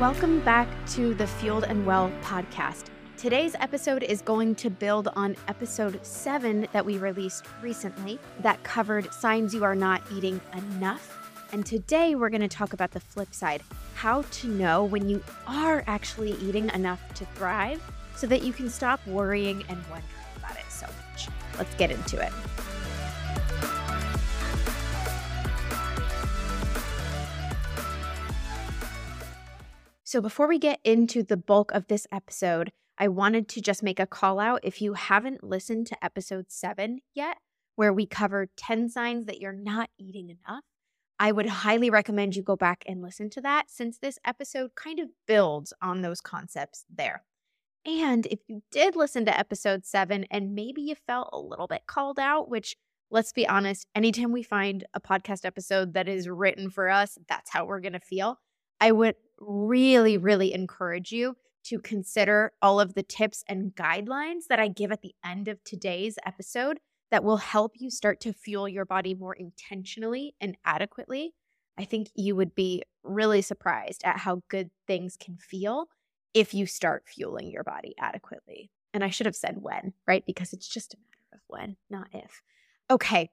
Welcome back to the Fueled and Well podcast. Today's episode is going to build on episode seven that we released recently that covered signs you are not eating enough. And today we're going to talk about the flip side how to know when you are actually eating enough to thrive so that you can stop worrying and wondering about it so much. Let's get into it. So, before we get into the bulk of this episode, I wanted to just make a call out. If you haven't listened to episode seven yet, where we cover 10 signs that you're not eating enough, I would highly recommend you go back and listen to that since this episode kind of builds on those concepts there. And if you did listen to episode seven and maybe you felt a little bit called out, which let's be honest, anytime we find a podcast episode that is written for us, that's how we're going to feel. I would really, really encourage you to consider all of the tips and guidelines that I give at the end of today's episode that will help you start to fuel your body more intentionally and adequately. I think you would be really surprised at how good things can feel if you start fueling your body adequately. And I should have said when, right? Because it's just a matter of when, not if. Okay.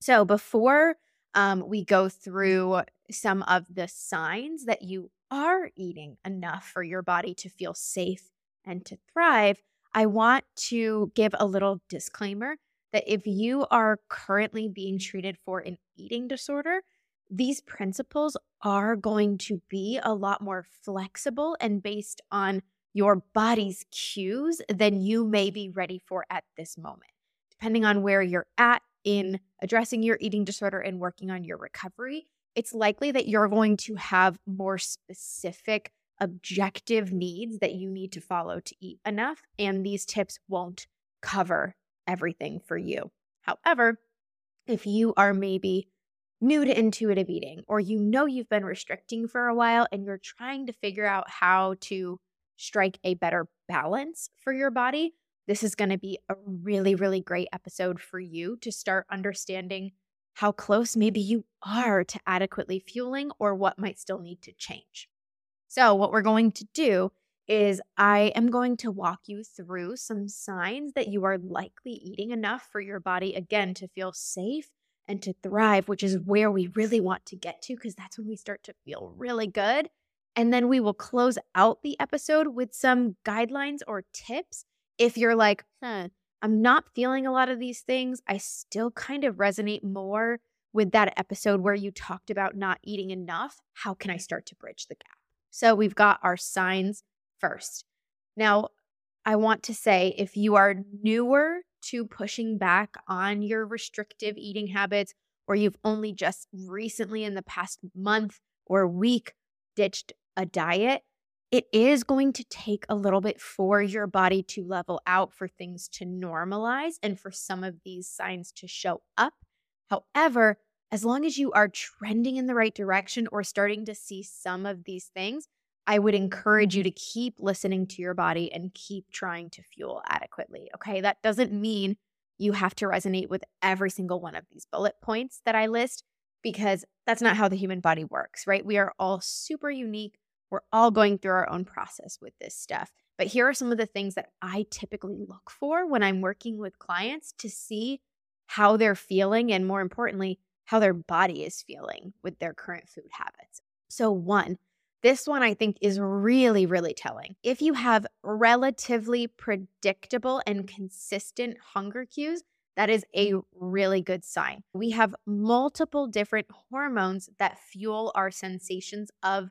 So before um, we go through some of the signs that you are eating enough for your body to feel safe and to thrive, I want to give a little disclaimer that if you are currently being treated for an eating disorder, these principles are going to be a lot more flexible and based on your body's cues than you may be ready for at this moment. Depending on where you're at in addressing your eating disorder and working on your recovery, it's likely that you're going to have more specific objective needs that you need to follow to eat enough. And these tips won't cover everything for you. However, if you are maybe new to intuitive eating or you know you've been restricting for a while and you're trying to figure out how to strike a better balance for your body, this is going to be a really, really great episode for you to start understanding how close maybe you are to adequately fueling or what might still need to change. So, what we're going to do is I am going to walk you through some signs that you are likely eating enough for your body, again, to feel safe and to thrive, which is where we really want to get to because that's when we start to feel really good. And then we will close out the episode with some guidelines or tips if you're like, huh, I'm not feeling a lot of these things, I still kind of resonate more with that episode where you talked about not eating enough. How can I start to bridge the gap? So we've got our signs first. Now, I want to say if you are newer to pushing back on your restrictive eating habits, or you've only just recently in the past month or week ditched a diet, it is going to take a little bit for your body to level out, for things to normalize, and for some of these signs to show up. However, as long as you are trending in the right direction or starting to see some of these things, I would encourage you mm-hmm. to keep listening to your body and keep trying to fuel adequately. Okay. That doesn't mean you have to resonate with every single one of these bullet points that I list because that's not how the human body works, right? We are all super unique. We're all going through our own process with this stuff. But here are some of the things that I typically look for when I'm working with clients to see how they're feeling and, more importantly, how their body is feeling with their current food habits. So, one, this one I think is really, really telling. If you have relatively predictable and consistent hunger cues, that is a really good sign. We have multiple different hormones that fuel our sensations of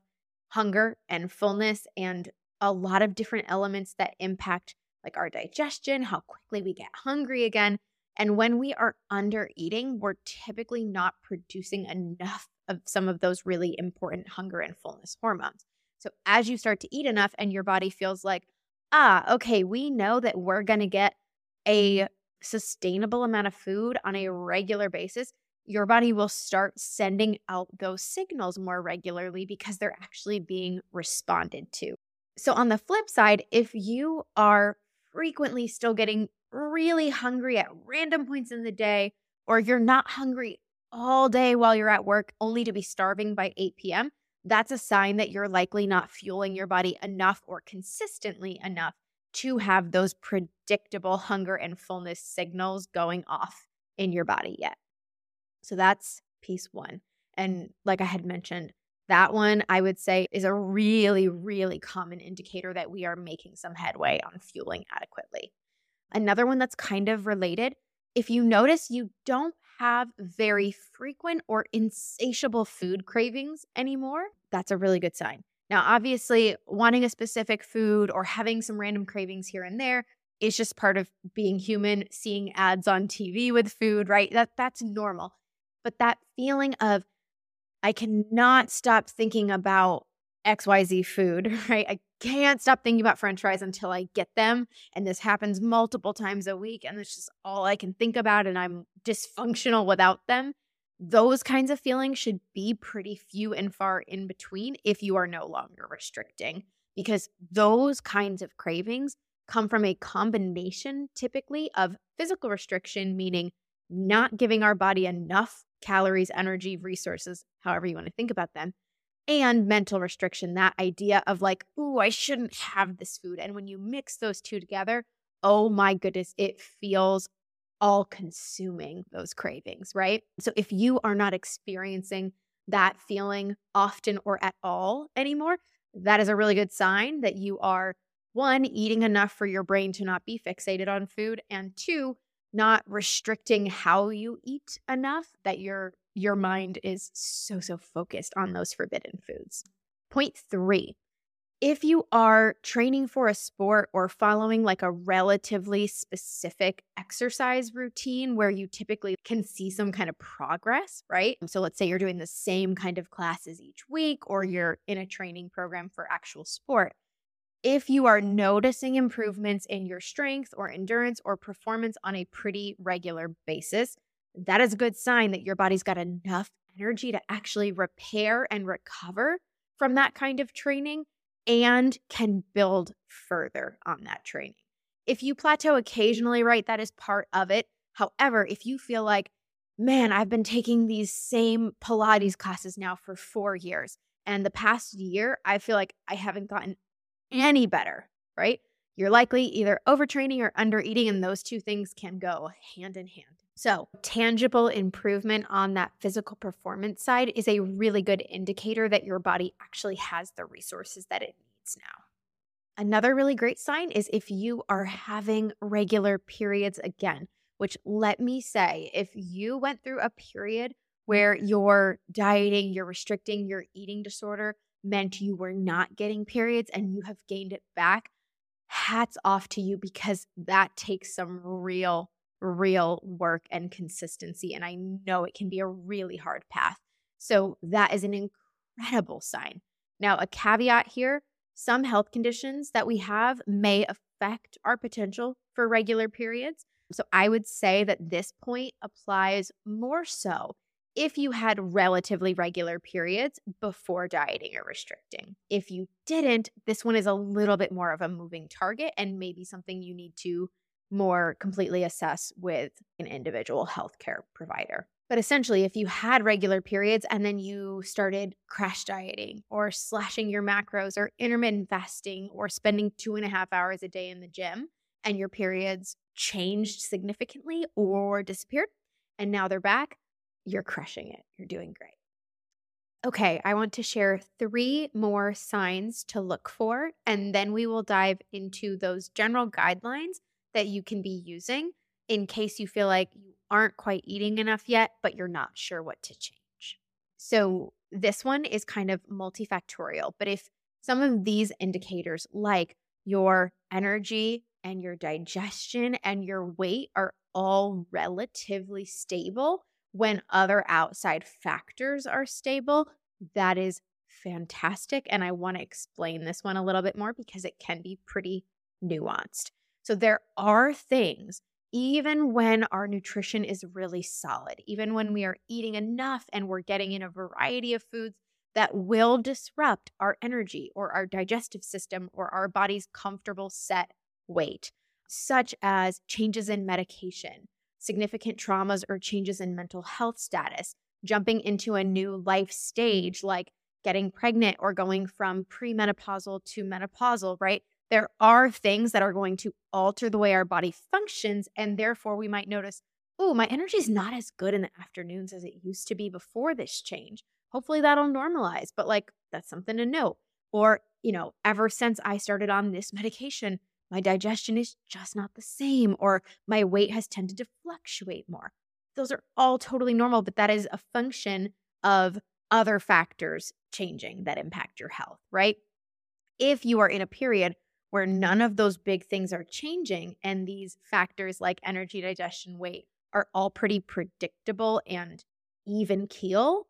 hunger and fullness and a lot of different elements that impact like our digestion, how quickly we get hungry again. And when we are under eating, we're typically not producing enough of some of those really important hunger and fullness hormones. So as you start to eat enough and your body feels like, ah, okay, we know that we're going to get a sustainable amount of food on a regular basis, your body will start sending out those signals more regularly because they're actually being responded to. So, on the flip side, if you are frequently still getting really hungry at random points in the day, or you're not hungry all day while you're at work only to be starving by 8 p.m., that's a sign that you're likely not fueling your body enough or consistently enough to have those predictable hunger and fullness signals going off in your body yet. So that's piece one. And like I had mentioned, that one I would say is a really, really common indicator that we are making some headway on fueling adequately. Another one that's kind of related if you notice you don't have very frequent or insatiable food cravings anymore, that's a really good sign. Now, obviously, wanting a specific food or having some random cravings here and there is just part of being human, seeing ads on TV with food, right? That that's normal. But that feeling of I cannot stop thinking about XYZ food, right? I can't stop thinking about french fries until I get them. And this happens multiple times a week. And it's just all I can think about. And I'm dysfunctional without them. Those kinds of feelings should be pretty few and far in between if you are no longer restricting, because those kinds of cravings come from a combination typically of physical restriction, meaning not giving our body enough calories, energy, resources, however you want to think about them, and mental restriction, that idea of like, ooh, I shouldn't have this food. And when you mix those two together, oh my goodness, it feels all consuming those cravings, right? So if you are not experiencing that feeling often or at all anymore, that is a really good sign that you are one, eating enough for your brain to not be fixated on food, and two, not restricting how you eat enough that your your mind is so so focused on those forbidden foods. Point 3. If you are training for a sport or following like a relatively specific exercise routine where you typically can see some kind of progress, right? So let's say you're doing the same kind of classes each week or you're in a training program for actual sport if you are noticing improvements in your strength or endurance or performance on a pretty regular basis, that is a good sign that your body's got enough energy to actually repair and recover from that kind of training and can build further on that training. If you plateau occasionally, right, that is part of it. However, if you feel like, man, I've been taking these same Pilates classes now for four years, and the past year, I feel like I haven't gotten any better, right? You're likely either overtraining or undereating, and those two things can go hand in hand. So, tangible improvement on that physical performance side is a really good indicator that your body actually has the resources that it needs now. Another really great sign is if you are having regular periods again, which let me say, if you went through a period where you're dieting, you're restricting your eating disorder, meant you were not getting periods and you have gained it back, hats off to you because that takes some real, real work and consistency. And I know it can be a really hard path. So that is an incredible sign. Now, a caveat here some health conditions that we have may affect our potential for regular periods. So I would say that this point applies more so if you had relatively regular periods before dieting or restricting. If you didn't, this one is a little bit more of a moving target and maybe something you need to more completely assess with an individual healthcare provider. But essentially, if you had regular periods and then you started crash dieting or slashing your macros or intermittent fasting or spending two and a half hours a day in the gym and your periods changed significantly or disappeared and now they're back, you're crushing it. You're doing great. Okay, I want to share three more signs to look for, and then we will dive into those general guidelines that you can be using in case you feel like you aren't quite eating enough yet, but you're not sure what to change. So, this one is kind of multifactorial, but if some of these indicators, like your energy and your digestion and your weight, are all relatively stable, when other outside factors are stable, that is fantastic. And I want to explain this one a little bit more because it can be pretty nuanced. So, there are things, even when our nutrition is really solid, even when we are eating enough and we're getting in a variety of foods that will disrupt our energy or our digestive system or our body's comfortable set weight, such as changes in medication, significant traumas or changes in mental health status, jumping into a new life stage like getting pregnant or going from premenopausal to menopausal, right? There are things that are going to alter the way our body functions. And therefore, we might notice, oh, my energy is not as good in the afternoons as it used to be before this change. Hopefully, that'll normalize. But like, that's something to note. Or, you know, ever since I started on this medication, my digestion is just not the same, or my weight has tended to fluctuate more. Those are all totally normal, but that is a function of other factors changing that impact your health, right? If you are in a period where none of those big things are changing and these factors like energy, digestion, weight are all pretty predictable and even keel,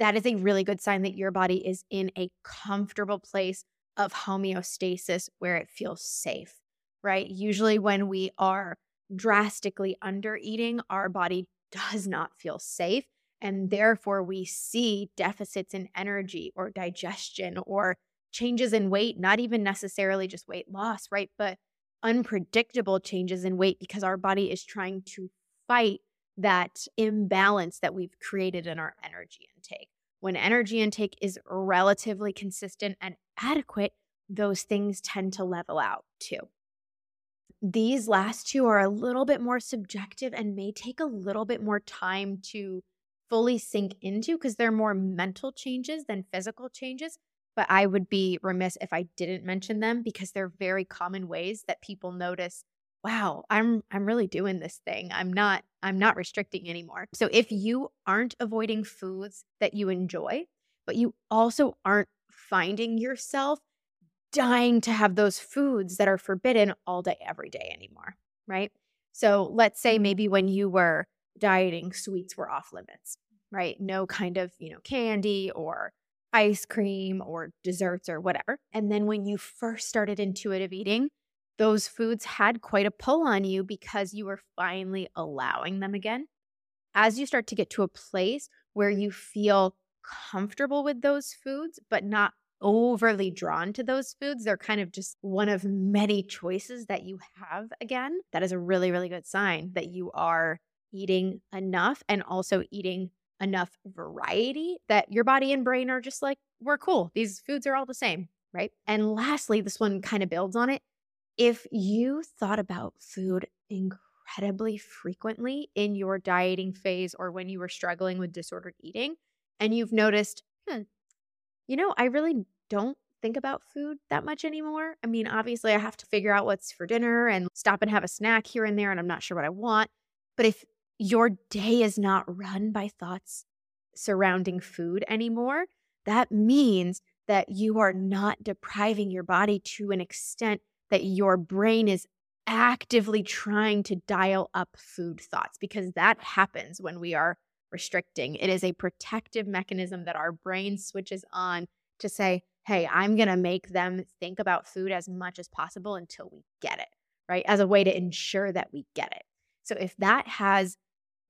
that is a really good sign that your body is in a comfortable place of homeostasis where it feels safe, right? Usually, when we are drastically under eating, our body does not feel safe. And therefore, we see deficits in energy or digestion or changes in weight, not even necessarily just weight loss, right? But unpredictable changes in weight because our body is trying to fight that imbalance that we've created in our energy intake. When energy intake is relatively consistent and adequate, those things tend to level out too. These last two are a little bit more subjective and may take a little bit more time to fully sink into because they're more mental changes than physical changes. But I would be remiss if I didn't mention them because they're very common ways that people notice wow i'm i'm really doing this thing i'm not i'm not restricting anymore so if you aren't avoiding foods that you enjoy but you also aren't finding yourself dying to have those foods that are forbidden all day every day anymore right? So let's say mm-hmm. maybe when you were dieting sweets were off limits right? No kind of you know candy or ice cream or desserts or whatever. And then when you first started intuitive eating those foods had quite a pull on you because you were finally allowing them again. As you start to get to a place where you feel comfortable with those foods, but not overly drawn to those foods, they're kind of just one of many choices that you have again. That is a really, really good sign that you are eating enough and also eating enough variety that your body and brain are just like, we're cool. These foods are all the same, right? And lastly, this one kind of builds on it if you thought about food incredibly frequently in your dieting phase or when you were struggling with disordered eating, and you've noticed, hmm, you know, I really don't think about food that much anymore. I mean, obviously, I have to figure out what's for dinner and stop and have a snack here and there, and I'm not sure what I want. But if your day is not run by thoughts surrounding food anymore, that means that you are not depriving your body to an extent that your brain is actively trying to dial up food thoughts because that happens when we are restricting. It is a protective mechanism that our brain switches on to say, hey, I'm going to make them think about food as much as possible until we get it, right? As a way to ensure that we get it. So if that has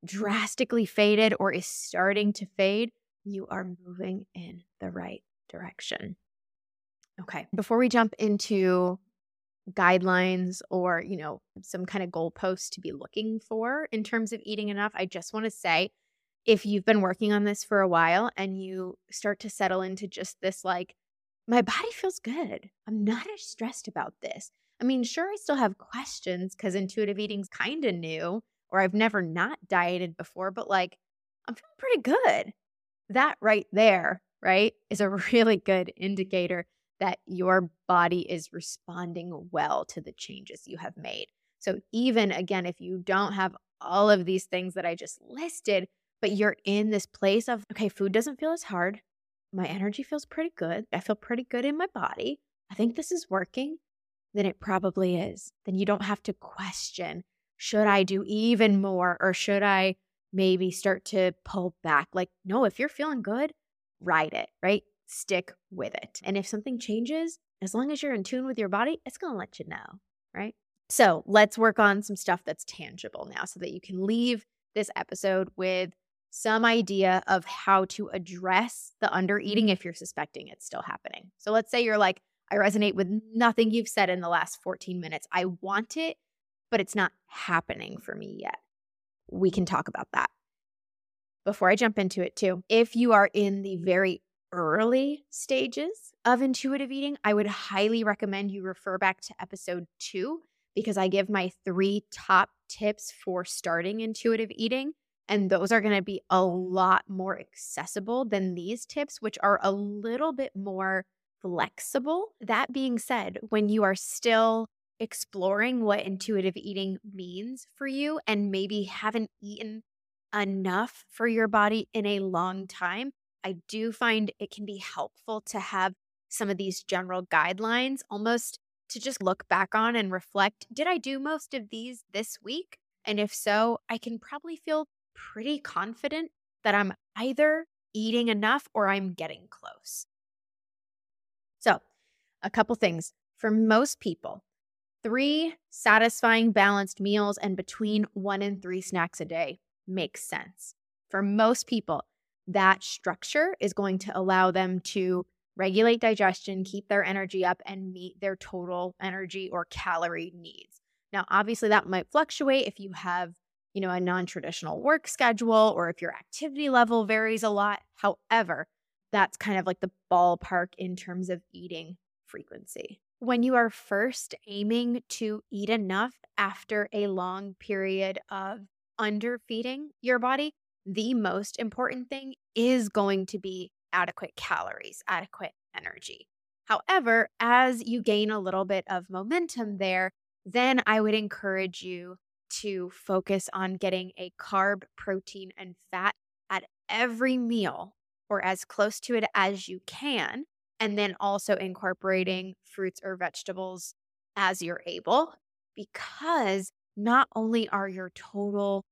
drastically faded or is starting to fade, you are moving in the right direction. Okay, before we jump into guidelines or, you know, some kind of goalposts to be looking for in terms of eating enough, I just want to say if you've been working on this for a while and you start to settle into just this, like, my body feels good. I'm not as stressed about this. I mean, sure, I still have questions because intuitive eating's kind of new, or I've never not dieted before, but like, I'm feeling pretty good. That right there, right, is a really good indicator that your body is responding well to the changes you have made. So, even again, if you don't have all of these things that I just listed, but you're in this place of, okay, food doesn't feel as hard. My energy feels pretty good. I feel pretty good in my body. I think this is working. Then it probably is. Then you don't have to question should I do even more or should I maybe start to pull back? Like, no, if you're feeling good, ride it, right? stick with it. And if something changes, as long as you're in tune with your body, it's going to let you know, right? So let's work on some stuff that's tangible now so that you can leave this episode with some idea of how to address the under mm-hmm. eating if you're suspecting it's still happening. So let's say you're like, I resonate with nothing you've said in the last 14 minutes. I want it, but it's not happening for me yet. We can talk about that. Before I jump into it, too, if you are in the very early stages of intuitive eating, I would highly recommend you refer back to episode two because I give my three top tips for starting intuitive eating. And those are going to be a lot more accessible than these tips, which are a little bit more flexible. That being said, when you are still exploring what intuitive eating means for you and maybe haven't eaten enough for your body in a long time, I do find it can be helpful to have some of these general guidelines almost to just look back on and reflect did I do most of these this week? And if so, I can probably feel pretty confident that I'm either eating enough or I'm getting close. So, a couple things. For most people, three satisfying balanced meals and between one and three snacks a day makes sense. For most people, that structure is going to allow them to regulate digestion, keep their energy up, and meet their total energy or calorie needs. Now, obviously, that might fluctuate if you have, you know, a non-traditional work schedule or if your activity level varies a lot. However, that's kind of like the ballpark in terms of eating frequency. When you are first aiming to eat enough after a long period of underfeeding your body, the most important thing is going to be adequate calories, adequate energy. However, as you gain a little bit of momentum there, then I would encourage you to focus on getting a carb, protein, and fat at every meal or as close to it as you can. And then also incorporating fruits or vegetables as you're able, because not only are your total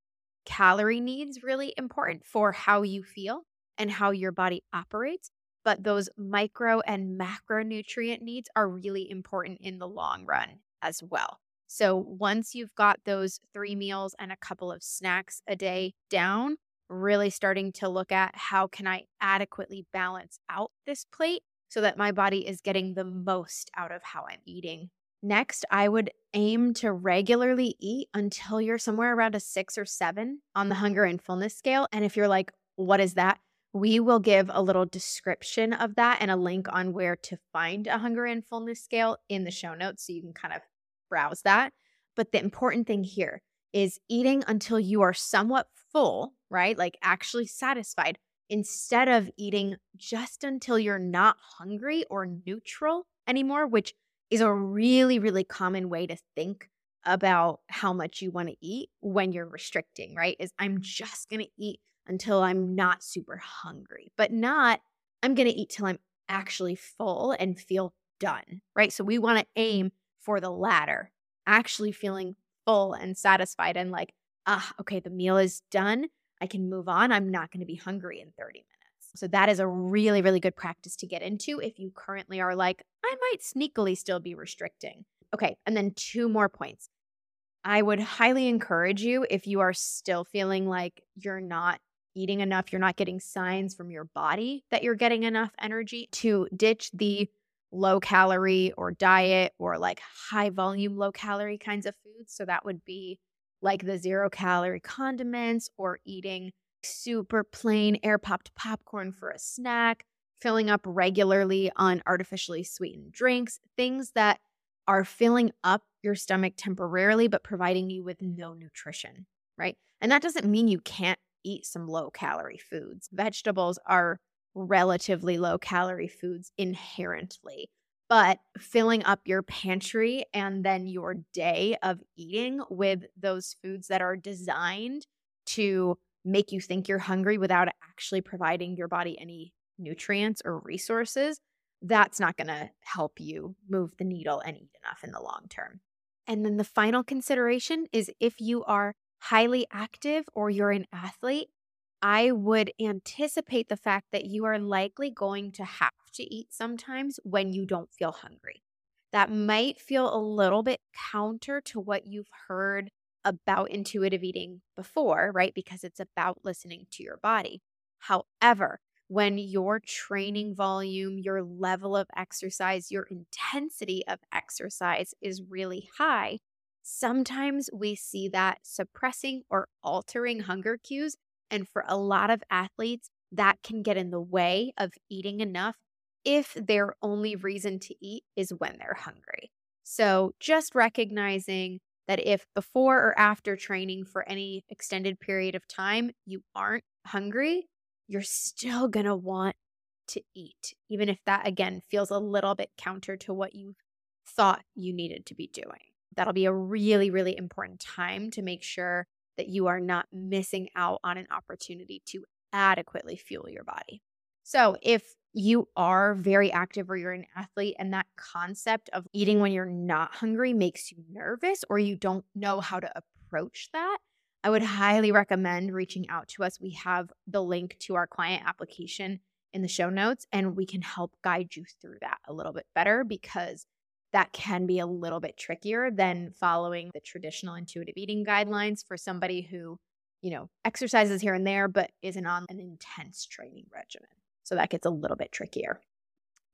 calorie needs really important for how you feel and how your body operates, but those micro and macronutrient needs are really important in the long run as well. So once you've got those three meals and a couple of snacks a day down, really starting to look at how can I adequately balance out this plate so that my body is getting the most out of how I'm eating Next, I would aim to regularly eat until you're somewhere around a six or seven on the hunger and fullness scale. And if you're like, what is that? We will give a little description of that and a link on where to find a hunger and fullness scale in the show notes so you can kind of browse that. But the important thing here is eating until you are somewhat full, right? Like actually satisfied, instead of eating just until you're not hungry or neutral anymore, which is a really, really common way to think about how much you want to eat when you're restricting, right? Is I'm just going to eat until I'm not super hungry, but not I'm going to eat till I'm actually full and feel done, right? So we want to aim for the latter, actually feeling full and satisfied and like, ah, okay, the meal is done. I can move on. I'm not going to be hungry in 30 minutes. So that is a really, really good practice to get into if you currently are like, I might sneakily still be restricting. Okay. And then two more points. I would highly encourage you if you are still feeling like you're not eating enough, you're not getting signs from your body that you're getting enough energy to ditch the low calorie or diet or like high volume, low calorie kinds of foods. So that would be like the zero calorie condiments or eating super plain air popped popcorn for a snack, filling up regularly on artificially sweetened drinks, things that are filling up your stomach temporarily, but providing you with no nutrition, right? And that doesn't mean you can't eat some low calorie foods. Vegetables are relatively low calorie foods inherently. But filling up your pantry and then your day of eating with those foods that are designed to make you think you're hungry without actually providing your body any nutrients or resources, that's not going to help you move the needle and eat enough in the long term. And then the final consideration is if you are highly active or you're an athlete, I would anticipate the fact that you are likely going to have to eat sometimes when you don't feel hungry. That might feel a little bit counter to what you've heard about intuitive eating before, right? Because it's about listening to your body. However, when your training volume, your level of exercise, your intensity of exercise is really high, sometimes we see that suppressing or altering hunger cues. And for a lot of athletes, that can get in the way of eating enough if their only reason to eat is when they're hungry. So, just recognizing that if before or after training for any extended period of time you aren't hungry, you're still going to want to eat, even if that again feels a little bit counter to what you thought you needed to be doing. That'll be a really, really important time to make sure that you are not missing out on an opportunity to adequately fuel your body. So, if you are very active or you're an athlete and that concept of eating when you're not hungry makes you nervous or you don't know how to approach that, I would highly recommend reaching out to us. We have the link to our client application in the show notes and we can help guide you through that a little bit better because that can be a little bit trickier than following the traditional intuitive eating guidelines for somebody who, you know, exercises here and there but isn't on an intense training regimen. So that gets a little bit trickier.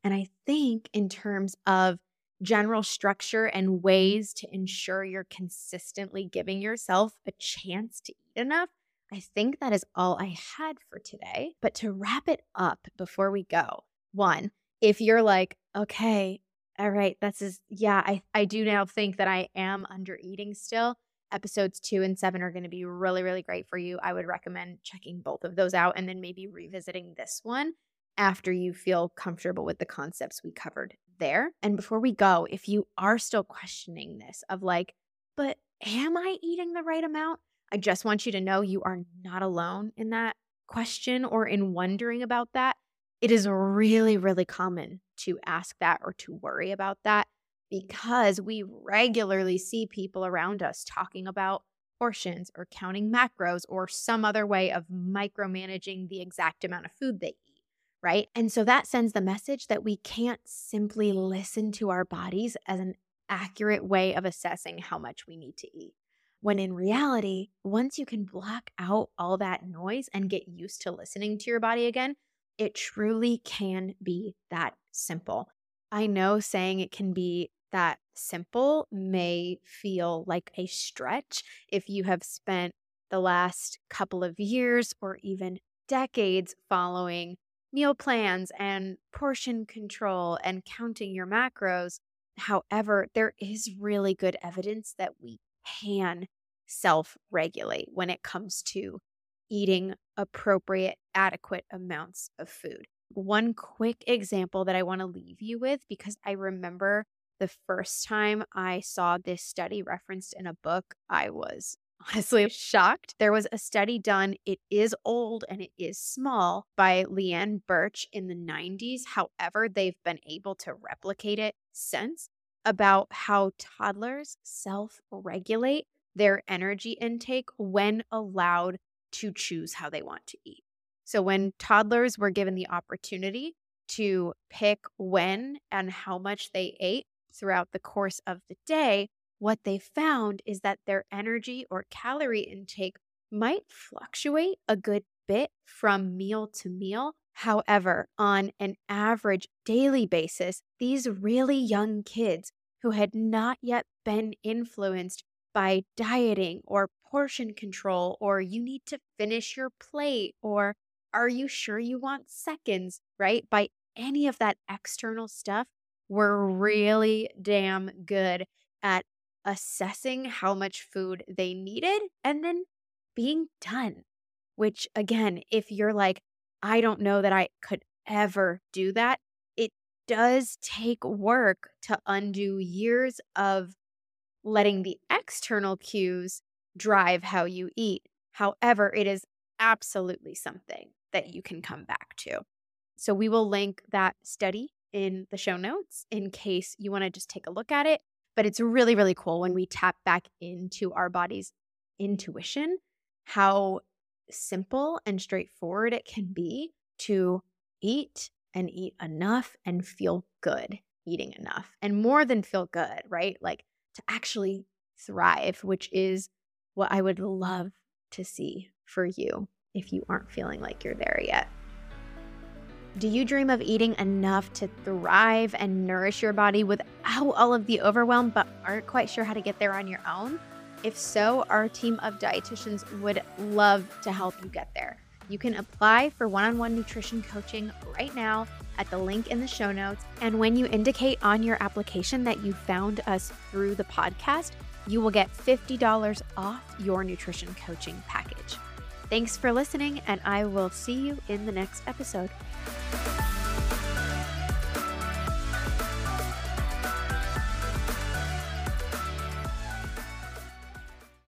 And I think, in terms of general structure and ways to ensure you're consistently giving yourself a chance to eat enough, I think that is all I had for today. But to wrap it up before we go, one, if you're like, okay, all right, that's is yeah, I, I do now think that I am under eating still. Episodes two and seven are going to be really, really great for you. I would recommend checking both of those out and then maybe revisiting this one after you feel comfortable with the concepts we covered there. And before we go, if you are still questioning this of like, but am I eating the right amount? I just want you to know you are not alone in that question or in wondering about that. It is really, really common to ask that or to worry about that mm. because we regularly see people around us talking about portions or counting macros or some other way of micromanaging the exact amount of food they eat right? And so that sends the message that we can't simply listen to our bodies as an accurate way of assessing how much we need to eat. When in reality, once you can block out all that noise and get used to listening to your body again, it truly can be that simple. I know saying it can be that simple may feel like a stretch if you have spent the last couple of years or even decades following meal plans and portion control and counting your macros. However, there is really good evidence that we can self regulate when it comes to eating appropriate, adequate amounts of food. One quick example that I want to leave you with because I remember the first time I saw this study referenced in a book, I was honestly shocked. There was a study done, it is old and it is small, by Leann Birch in the 90s. However, they've been able to replicate it since about how toddlers self regulate their energy intake when allowed to choose how they want to eat. So, when toddlers were given the opportunity to pick when and how much they ate throughout the course of the day, what they found is that their energy or calorie intake might fluctuate a good bit from meal to meal. However, on an average daily basis, these really young kids who had not yet been influenced by dieting or portion control, or you need to finish your plate, or are you sure you want seconds, right? By any of that external stuff, we're really damn good at assessing how much food they needed and then being done. Which, again, if you're like, I don't know that I could ever do that, it does take work to undo years of letting the external cues drive how you eat. However, it is absolutely something that you can come back to. So, we will link that study in the show notes in case you want to just take a look at it. But it's really, really cool when we tap back into our body's intuition, how simple and straightforward it can be to eat and eat enough and feel good eating enough and more than feel good, right? Like to actually thrive, which is what I would love to see for you if you aren't feeling like you're there yet. Do you dream of eating enough to thrive and nourish your body without all of the overwhelm, but aren't quite sure how to get there on your own? If so, our team of dietitians would love to help you get there. You can apply for one on one nutrition coaching right now at the link in the show notes. And when you indicate on your application that you found us through the podcast, you will get $50 off your nutrition coaching package. Thanks for listening, and I will see you in the next episode.